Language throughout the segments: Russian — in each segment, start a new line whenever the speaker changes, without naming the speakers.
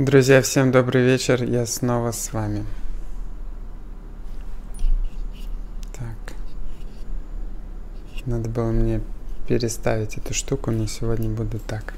Друзья, всем добрый вечер. Я снова с вами. Так. Надо было мне переставить эту штуку, но сегодня буду так.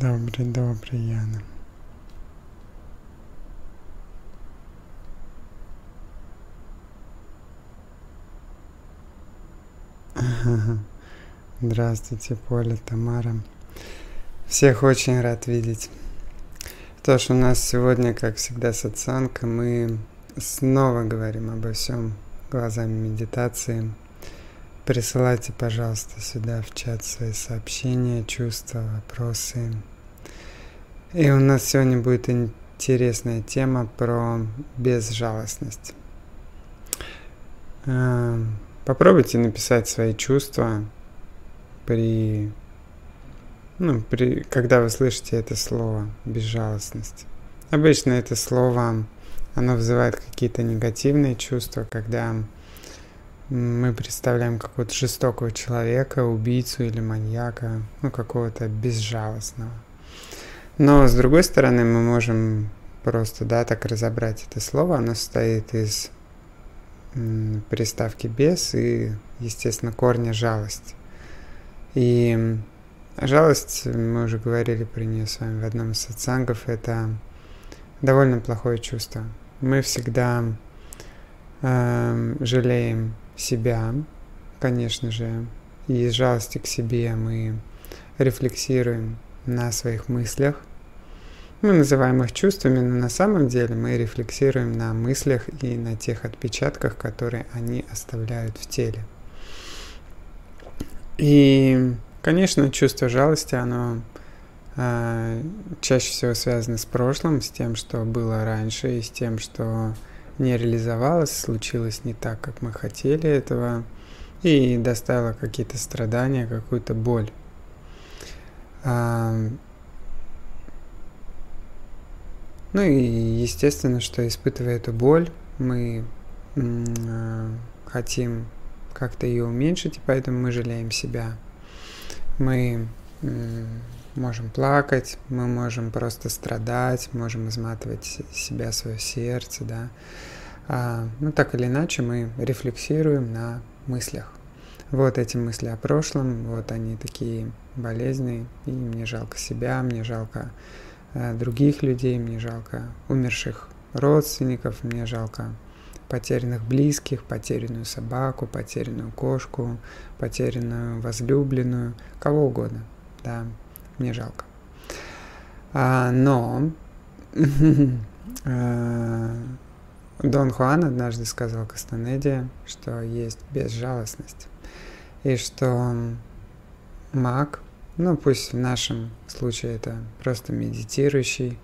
Добрый, добрый, Яна. Здравствуйте, Поля, Тамара. Всех очень рад видеть. То, что у нас сегодня, как всегда, сатсанка, мы снова говорим обо всем глазами медитации. Присылайте, пожалуйста, сюда в чат свои сообщения, чувства, вопросы. И у нас сегодня будет интересная тема про безжалостность. А, попробуйте написать свои чувства при, ну, при, когда вы слышите это слово безжалостность. Обычно это слово, оно вызывает какие-то негативные чувства, когда мы представляем какого-то жестокого человека, убийцу или маньяка, ну, какого-то безжалостного. Но, с другой стороны, мы можем просто, да, так разобрать это слово. Оно состоит из приставки «без» и, естественно, корня «жалость». И жалость, мы уже говорили про нее с вами в одном из сатсангов, это довольно плохое чувство. Мы всегда э, жалеем себя, конечно же, и из жалости к себе мы рефлексируем на своих мыслях. Мы называем их чувствами, но на самом деле мы рефлексируем на мыслях и на тех отпечатках, которые они оставляют в теле. И, конечно, чувство жалости, оно э, чаще всего связано с прошлым, с тем, что было раньше, и с тем, что не реализовалось, случилось не так, как мы хотели этого, и доставило какие-то страдания, какую-то боль. Ну и естественно, что испытывая эту боль, мы а, хотим как-то ее уменьшить, и поэтому мы жалеем себя. Мы можем плакать, мы можем просто страдать, можем изматывать себя, свое сердце, да. А, ну, так или иначе, мы рефлексируем на мыслях. Вот эти мысли о прошлом, вот они такие болезни, и мне жалко себя, мне жалко других людей, мне жалко умерших родственников, мне жалко потерянных близких, потерянную собаку, потерянную кошку, потерянную возлюбленную, кого угодно, да, мне жалко. А, но а, Дон Хуан однажды сказал Кастанеде, что есть безжалостность, и что маг, ну пусть в нашем случае это просто медитирующий,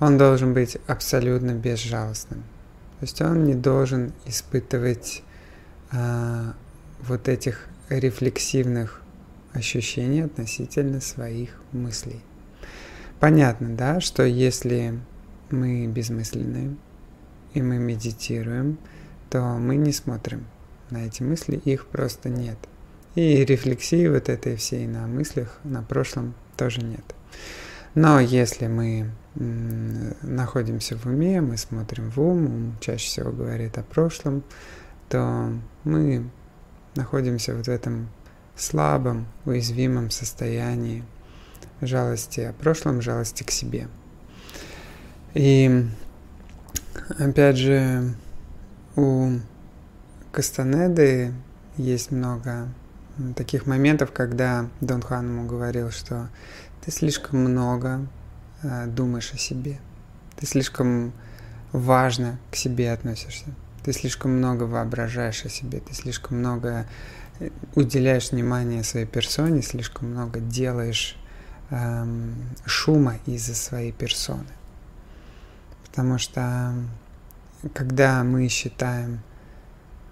он должен быть абсолютно безжалостным. То есть он не должен испытывать а, вот этих рефлексивных ощущений относительно своих мыслей. Понятно, да, что если мы безмысленные и мы медитируем, то мы не смотрим на эти мысли, их просто нет. И рефлексии вот этой всей на мыслях, на прошлом тоже нет. Но если мы находимся в уме, мы смотрим в ум, ум чаще всего говорит о прошлом, то мы находимся вот в этом слабом, уязвимом состоянии жалости о прошлом, жалости к себе. И опять же, у Кастанеды есть много таких моментов, когда Дон Хуан ему говорил, что ты слишком много э, думаешь о себе, ты слишком важно к себе относишься, ты слишком много воображаешь о себе, ты слишком много э, уделяешь внимание своей персоне, слишком много делаешь эм, шума из-за своей персоны. Потому что когда мы считаем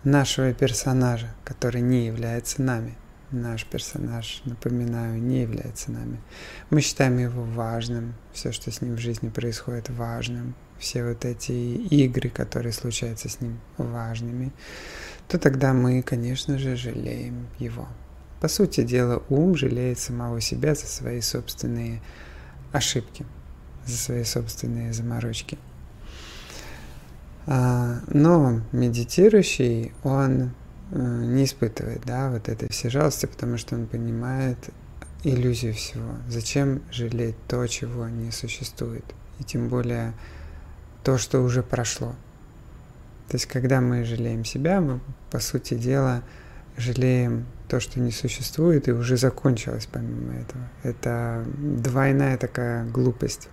нашего персонажа, который не является нами, наш персонаж, напоминаю, не является нами. Мы считаем его важным, все, что с ним в жизни происходит, важным, все вот эти игры, которые случаются с ним, важными, то тогда мы, конечно же, жалеем его. По сути дела, ум жалеет самого себя за свои собственные ошибки, за свои собственные заморочки. А, но медитирующий, он э, не испытывает, да, вот этой всей жалости, потому что он понимает иллюзию всего. Зачем жалеть то, чего не существует? И тем более то, что уже прошло. То есть, когда мы жалеем себя, мы, по сути дела, жалеем то, что не существует и уже закончилось помимо этого. Это двойная такая глупость.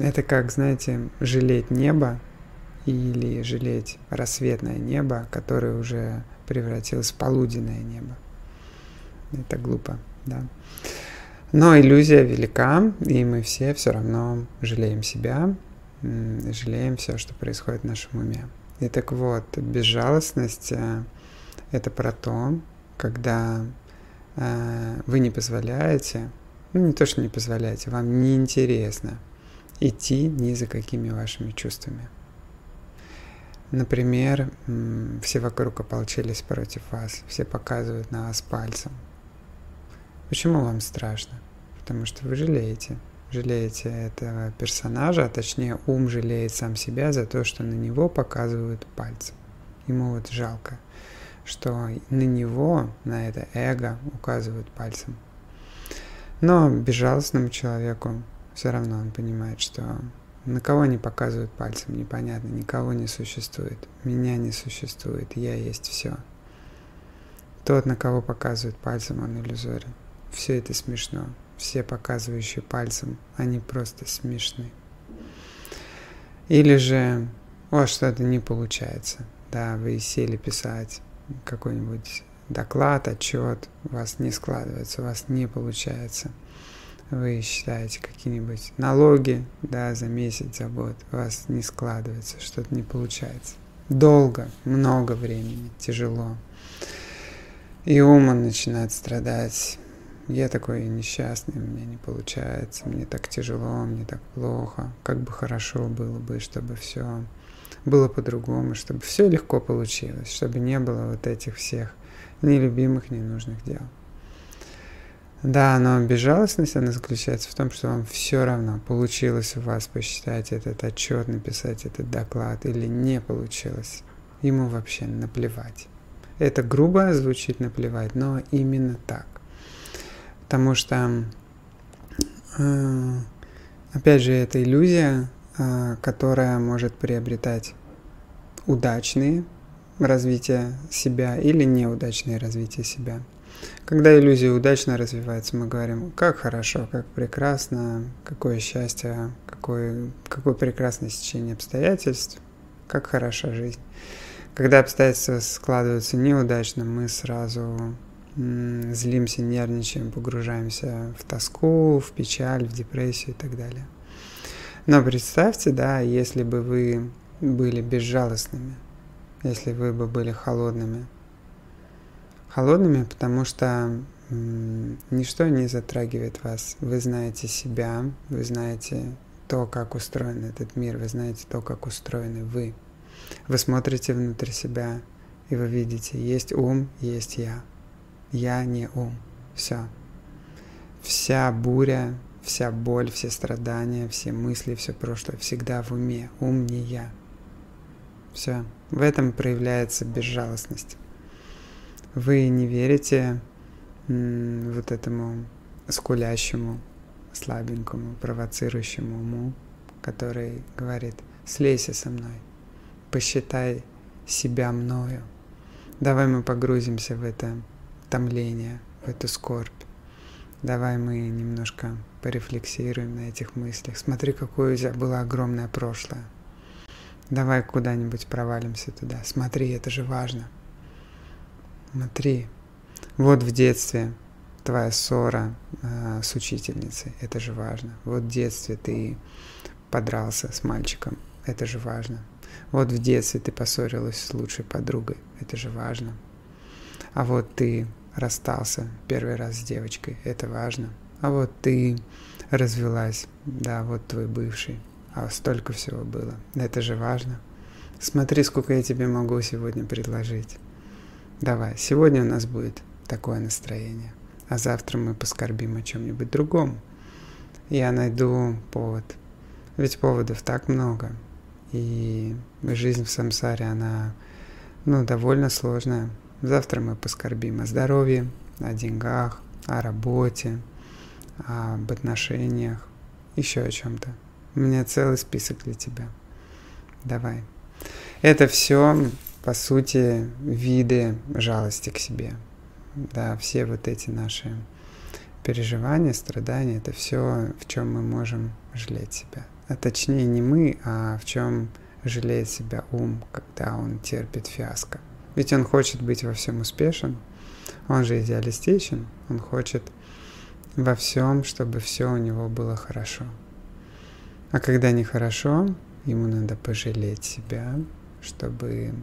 Это как, знаете, жалеть небо или жалеть рассветное небо, которое уже превратилось в полуденное небо. Это глупо, да. Но иллюзия велика, и мы все все равно жалеем себя, жалеем все, что происходит в нашем уме. И так вот, безжалостность э, – это про то, когда э, вы не позволяете, ну не то, что не позволяете, вам неинтересно идти ни за какими вашими чувствами. Например, все вокруг ополчились против вас, все показывают на вас пальцем. Почему вам страшно? Потому что вы жалеете. Жалеете этого персонажа, а точнее ум жалеет сам себя за то, что на него показывают пальцем. Ему вот жалко, что на него, на это эго указывают пальцем. Но безжалостному человеку все равно он понимает, что на кого они показывают пальцем, непонятно, никого не существует. Меня не существует, я есть все. Тот, на кого показывают пальцем, он иллюзорен. Все это смешно. Все показывающие пальцем, они просто смешны. Или же у вас что-то не получается. Да, вы сели писать какой-нибудь доклад, отчет, у вас не складывается, у вас не получается – вы считаете какие-нибудь налоги, да, за месяц, за год, у вас не складывается, что-то не получается. Долго, много времени, тяжело. И ум начинает страдать. Я такой несчастный, у меня не получается, мне так тяжело, мне так плохо. Как бы хорошо было бы, чтобы все было по-другому, чтобы все легко получилось, чтобы не было вот этих всех нелюбимых, ненужных дел. Да, но безжалостность, она заключается в том, что вам все равно, получилось у вас посчитать этот отчет, написать этот доклад или не получилось. Ему вообще наплевать. Это грубо звучит наплевать, но именно так. Потому что, э, опять же, это иллюзия, э, которая может приобретать удачные развитие себя или неудачное развитие себя – Когда иллюзия удачно развивается, мы говорим, как хорошо, как прекрасно, какое счастье, какое, какое прекрасное стечение обстоятельств, как хороша жизнь. Когда обстоятельства складываются неудачно, мы сразу злимся, нервничаем, погружаемся в тоску, в печаль, в депрессию и так далее. Но представьте, да, если бы вы были безжалостными, если вы бы были холодными. Холодными, потому что ничто не затрагивает вас. Вы знаете себя, вы знаете то, как устроен этот мир, вы знаете то, как устроены вы. Вы смотрите внутрь себя, и вы видите, есть ум, есть я я не ум. Все. Вся буря, вся боль, все страдания, все мысли, все прошлое всегда в уме. Ум не я. Все. В этом проявляется безжалостность. Вы не верите вот этому скулящему, слабенькому, провоцирующему уму, который говорит, слейся со мной, посчитай себя мною. Давай мы погрузимся в это томление, в эту скорбь. Давай мы немножко порефлексируем на этих мыслях. Смотри, какое у тебя было огромное прошлое. Давай куда-нибудь провалимся туда. Смотри, это же важно. Смотри. Вот в детстве твоя ссора э, с учительницей. Это же важно. Вот в детстве ты подрался с мальчиком. Это же важно. Вот в детстве ты поссорилась с лучшей подругой. Это же важно. А вот ты расстался первый раз с девочкой, это важно. А вот ты развелась, да, вот твой бывший, а столько всего было, это же важно. Смотри, сколько я тебе могу сегодня предложить. Давай, сегодня у нас будет такое настроение, а завтра мы поскорбим о чем-нибудь другом. Я найду повод. Ведь поводов так много. И жизнь в самсаре, она, ну, довольно сложная. Завтра мы поскорбим о здоровье, о деньгах, о работе, об отношениях, еще о чем-то. У меня целый список для тебя. Давай. Это все, по сути, виды жалости к себе. Да, все вот эти наши переживания, страдания, это все, в чем мы можем жалеть себя. А точнее не мы, а в чем жалеет себя ум, когда он терпит фиаско. Ведь он хочет быть во всем успешен, он же идеалистичен, он хочет во всем, чтобы все у него было хорошо. А когда нехорошо, ему надо пожалеть себя, чтобы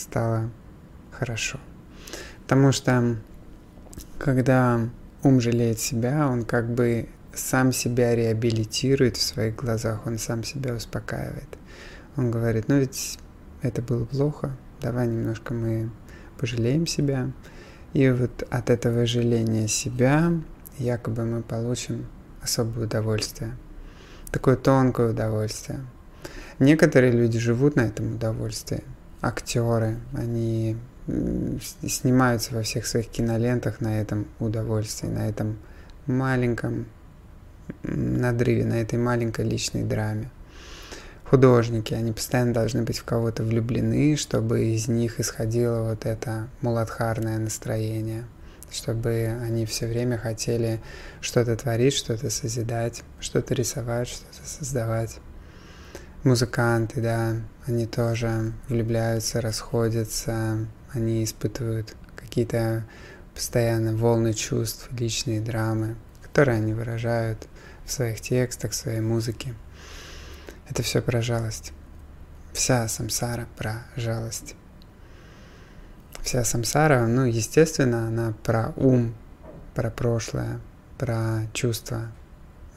стало хорошо. Потому что когда ум жалеет себя, он как бы сам себя реабилитирует в своих глазах, он сам себя успокаивает. Он говорит, ну ведь это было плохо, давай немножко мы пожалеем себя. И вот от этого жаления себя якобы мы получим особое удовольствие. Такое тонкое удовольствие. Некоторые люди живут на этом удовольствии. Актеры, они снимаются во всех своих кинолентах на этом удовольствии, на этом маленьком надрыве, на этой маленькой личной драме художники, они постоянно должны быть в кого-то влюблены, чтобы из них исходило вот это муладхарное настроение, чтобы они все время хотели что-то творить, что-то созидать, что-то рисовать, что-то создавать. Музыканты, да, они тоже влюбляются, расходятся, они испытывают какие-то постоянно волны чувств, личные драмы, которые они выражают в своих текстах, в своей музыке. Это все про жалость. Вся самсара про жалость. Вся самсара, ну, естественно, она про ум, про прошлое, про чувства,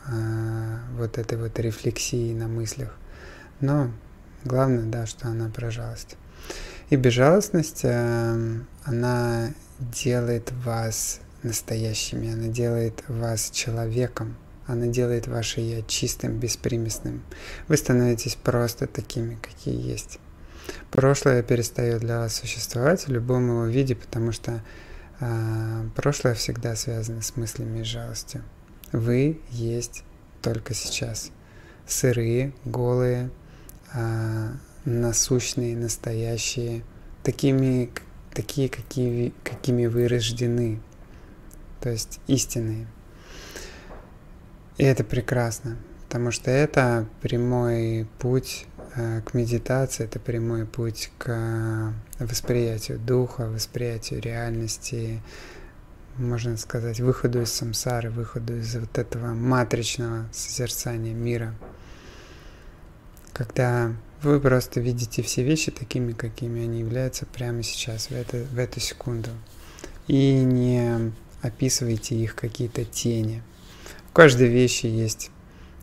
э, вот этой вот рефлексии на мыслях. Но главное, да, что она про жалость. И безжалостность, э, она делает вас настоящими, она делает вас человеком, она делает ваше «я» чистым, беспримесным. Вы становитесь просто такими, какие есть. Прошлое перестает для вас существовать в любом его виде, потому что э, прошлое всегда связано с мыслями и жалостью. Вы есть только сейчас. Сырые, голые, насущные, настоящие, такими, такие, какие, какими вы рождены. то есть истинные. И это прекрасно, потому что это прямой путь э, к медитации, это прямой путь к восприятию духа, восприятию реальности, можно сказать, выходу из самсары, выходу из вот этого матричного созерцания мира. Когда вы просто видите все вещи такими, какими они являются прямо сейчас, в, это, в эту секунду. И не описывайте их какие-то тени. В каждой вещи есть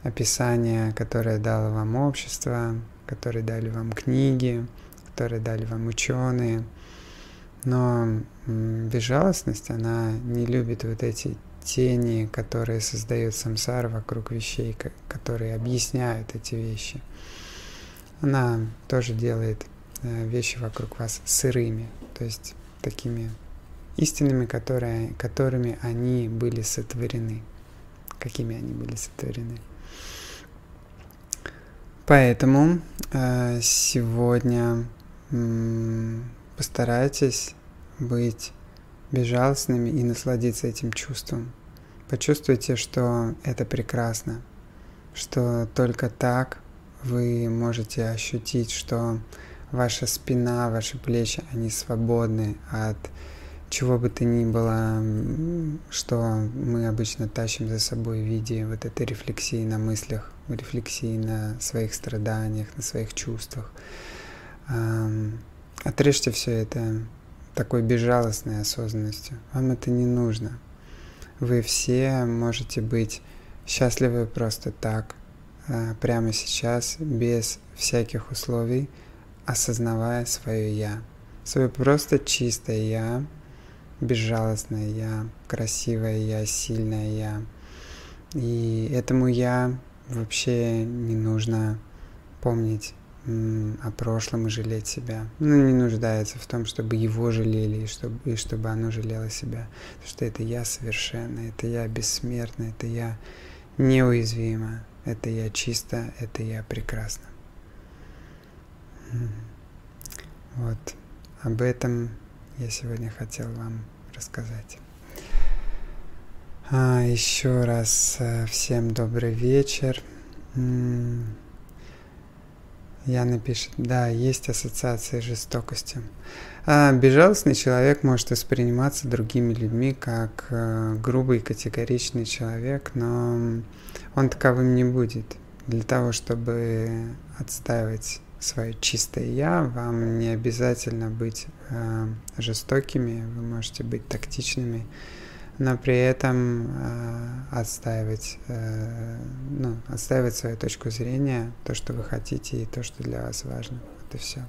описание, которое дало вам общество, которое дали вам книги, которые дали вам ученые – но безжалостность, она не любит вот эти тени, которые создает самсара вокруг вещей, которые объясняют эти вещи. Она тоже делает э, вещи вокруг вас сырыми, то есть такими истинными, которые, которыми они были сотворены. Какими они были сотворены. Поэтому э, сегодня Постарайтесь быть безжалостными и насладиться этим чувством. Почувствуйте, что это прекрасно, что только так вы можете ощутить, что ваша спина, ваши плечи, они свободны от чего бы то ни было, что мы обычно тащим за собой в виде вот этой рефлексии на мыслях, рефлексии на своих страданиях, на своих чувствах. Отрежьте все это такой безжалостной осознанностью. Вам это не нужно. Вы все можете быть счастливы просто так, прямо сейчас, без всяких условий, осознавая свое «я». Свое просто чистое «я», безжалостное «я», красивое «я», сильное «я». И этому «я» вообще не нужно помнить о прошлом и жалеть себя. Ну, не нуждается в том, чтобы его жалели и чтобы, и чтобы оно жалело себя. Потому что это я совершенно, это я бессмертна, это я неуязвима, это я чисто, это я прекрасно. Вот об этом я сегодня хотел вам рассказать. А, еще раз э, всем добрый вечер. Яна пишет, да, есть ассоциация с жестокостью. А безжалостный человек может восприниматься другими людьми как э, грубый, категоричный человек, но он таковым не будет. Для того, чтобы отстаивать свое чистое я, вам не обязательно быть э, жестокими, вы можете быть тактичными, но при этом э, отстаивать, ну, отстаивать свою точку зрения, то, что вы хотите и то, что для вас важно. Это все.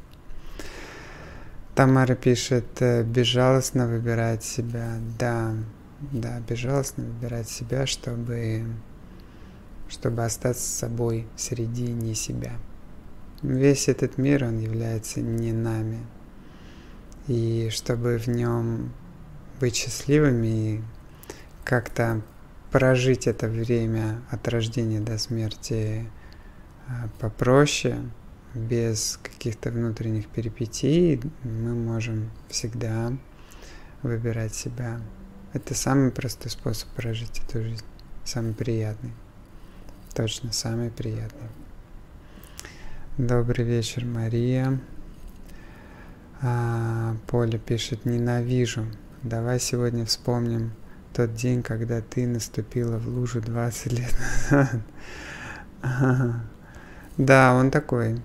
Тамара пишет, э, безжалостно выбирать себя. Да, да, безжалостно выбирать себя, чтобы, чтобы остаться собой среди не себя. Весь этот мир, он является не нами. И чтобы в нем быть счастливыми и как-то прожить это время от рождения до смерти а, попроще, без каких-то внутренних перипетий, мы можем всегда выбирать себя. Это самый простой способ прожить эту жизнь, самый приятный. Точно, самый приятный. Добрый вечер, Мария. А, Поля пишет, ненавижу. Давай сегодня вспомним тот день, когда ты наступила в лужу 20 лет назад. Да, он такой.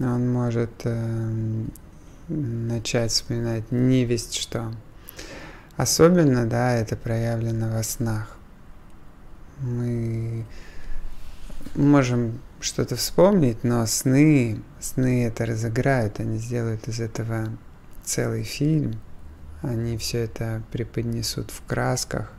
Он может э, начать вспоминать не весть что. Особенно, да, это проявлено во снах. Мы можем что-то вспомнить, но сны, сны это разыграют, они сделают из этого целый фильм – они все это преподнесут в красках,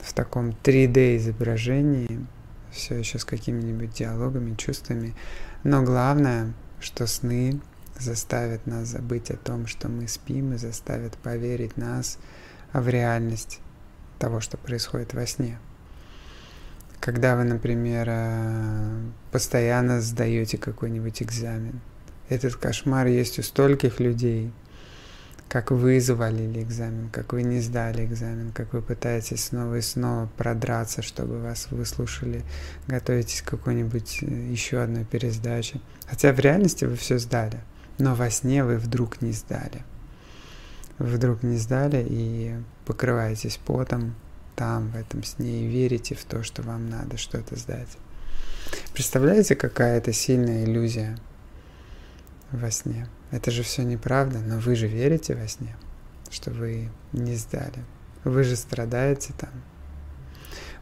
в таком 3D изображении, все еще с какими-нибудь диалогами, чувствами. Но главное, что сны заставят нас забыть о том, что мы спим, и заставят поверить нас в реальность того, что происходит во сне. Когда вы, например, э, постоянно сдаете какой-нибудь экзамен, этот кошмар есть у стольких людей – как вы завалили экзамен, как вы не сдали экзамен, как вы пытаетесь снова и снова продраться, чтобы вас выслушали, готовитесь к какой-нибудь э, еще одной пересдаче. Хотя в реальности вы все сдали, но во сне вы вдруг не сдали. Вы вдруг не сдали и покрываетесь потом там, в этом сне, и верите в то, что вам надо что-то сдать. Представляете, какая это сильная иллюзия во сне? Это же все неправда, но вы же верите во сне, что вы не сдали. Вы же страдаете там.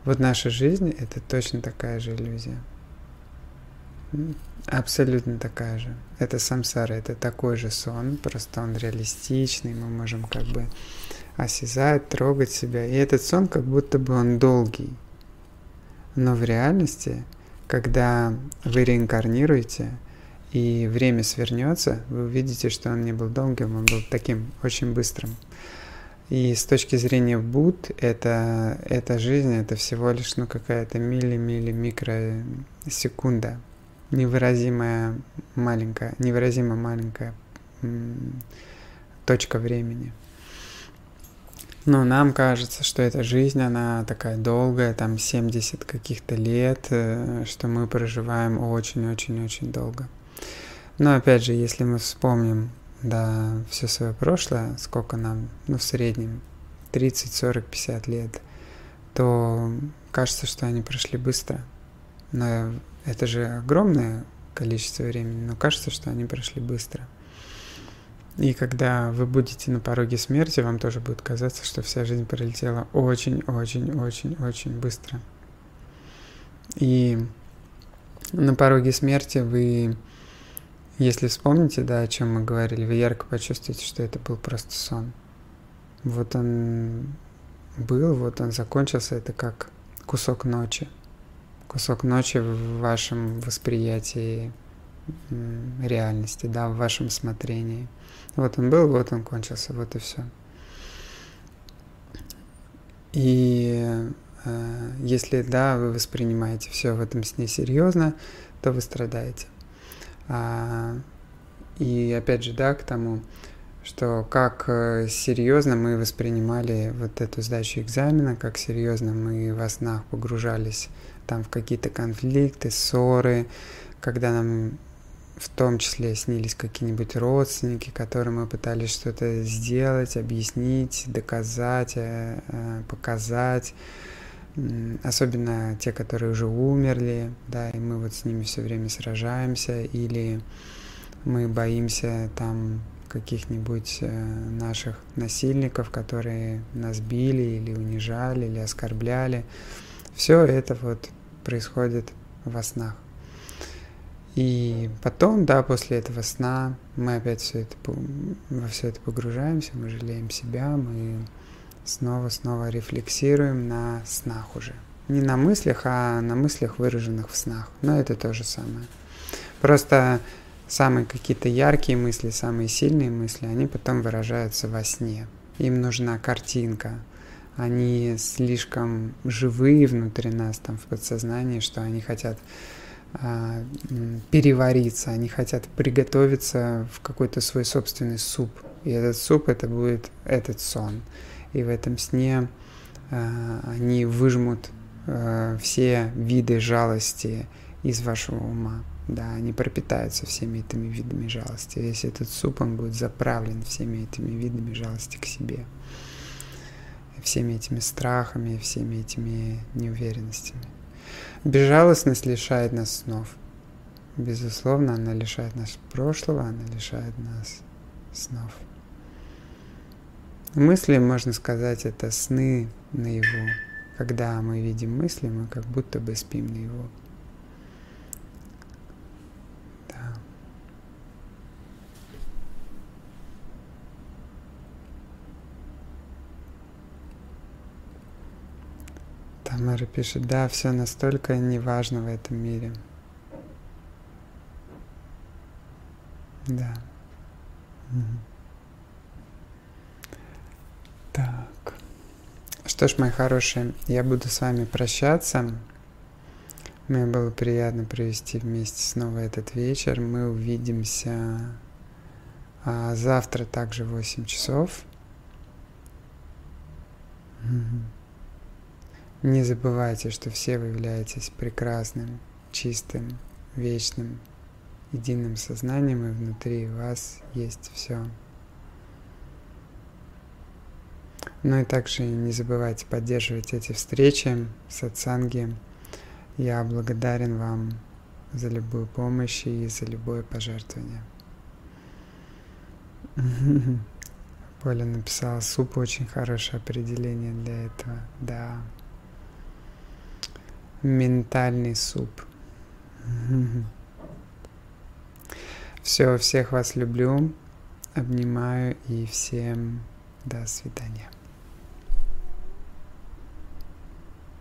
Вот наша жизнь — это точно такая же иллюзия. Абсолютно такая же. Это самсара, это такой же сон, просто он реалистичный, мы можем как бы осязать, трогать себя. И этот сон как будто бы он долгий. Но в реальности, когда вы реинкарнируете — и время свернется, вы увидите, что он не был долгим, он был таким очень быстрым. И с точки зрения Буд, это, эта жизнь, это всего лишь ну, какая-то милли-милли микросекунда, невыразимая маленькая, невыразимо маленькая точка времени. Но нам кажется, что эта жизнь, она такая долгая, там 70 каких-то лет, э, что мы проживаем очень-очень-очень долго. Но опять же, если мы вспомним, да, все свое прошлое, сколько нам, ну, в среднем 30, 40, 50 лет, то кажется, что они прошли быстро. Но это же огромное количество времени, но кажется, что они прошли быстро. И когда вы будете на пороге смерти, вам тоже будет казаться, что вся жизнь пролетела очень-очень-очень-очень быстро. И на пороге смерти вы если вспомните, да, о чем мы говорили, вы ярко почувствуете, что это был просто сон. Вот он был, вот он закончился, это как кусок ночи. Кусок ночи в вашем восприятии реальности, да, в вашем смотрении. Вот он был, вот он кончился, вот и все. И э, если да, вы воспринимаете все в этом сне серьезно, то вы страдаете. А, и опять же, да, к тому, что как э, серьезно мы воспринимали вот эту сдачу экзамена, как серьезно мы во снах погружались там в какие-то конфликты, ссоры, когда нам в том числе снились какие-нибудь родственники, которым мы пытались что-то сделать, объяснить, доказать, э, э, показать особенно те, которые уже умерли, да, и мы вот с ними все время сражаемся, или мы боимся там каких-нибудь э, наших насильников, которые нас били или унижали, или оскорбляли. Все это вот происходит во снах. И потом, да, после этого сна мы опять все это, во все это погружаемся, мы жалеем себя, мы снова-снова рефлексируем на снах уже. Не на мыслях, а на мыслях, выраженных в снах. Но это то же самое. Просто самые какие-то яркие мысли, самые сильные мысли, они потом выражаются во сне. Им нужна картинка. Они слишком живые внутри нас, там в подсознании, что они хотят а, перевариться, они хотят приготовиться в какой-то свой собственный суп. И этот суп это будет этот сон и в этом сне э, они выжмут э, все виды жалости из вашего ума. Да, они пропитаются всеми этими видами жалости. Весь этот суп, он будет заправлен всеми этими видами жалости к себе. Всеми этими страхами, всеми этими неуверенностями. Безжалостность лишает нас снов. Безусловно, она лишает нас прошлого, она лишает нас снов. Мысли, можно сказать, это сны наяву. Когда мы видим мысли, мы как будто бы спим наяву. Да. Тамара пишет, да, все настолько неважно в этом мире. Да. Угу. Что ж, мои хорошие, я буду с вами прощаться. Мне было приятно провести вместе снова этот вечер. Мы увидимся А завтра также 8 часов. Не забывайте, что все вы являетесь прекрасным, чистым, вечным, единым сознанием, и внутри вас есть все. Ну и также не забывайте поддерживать эти встречи, сатсанги. Я благодарен вам за любую помощь и за любое пожертвование. Поля написала, суп очень хорошее определение для этого. Да. Ментальный суп. Все, всех вас люблю, обнимаю и всем до свидания.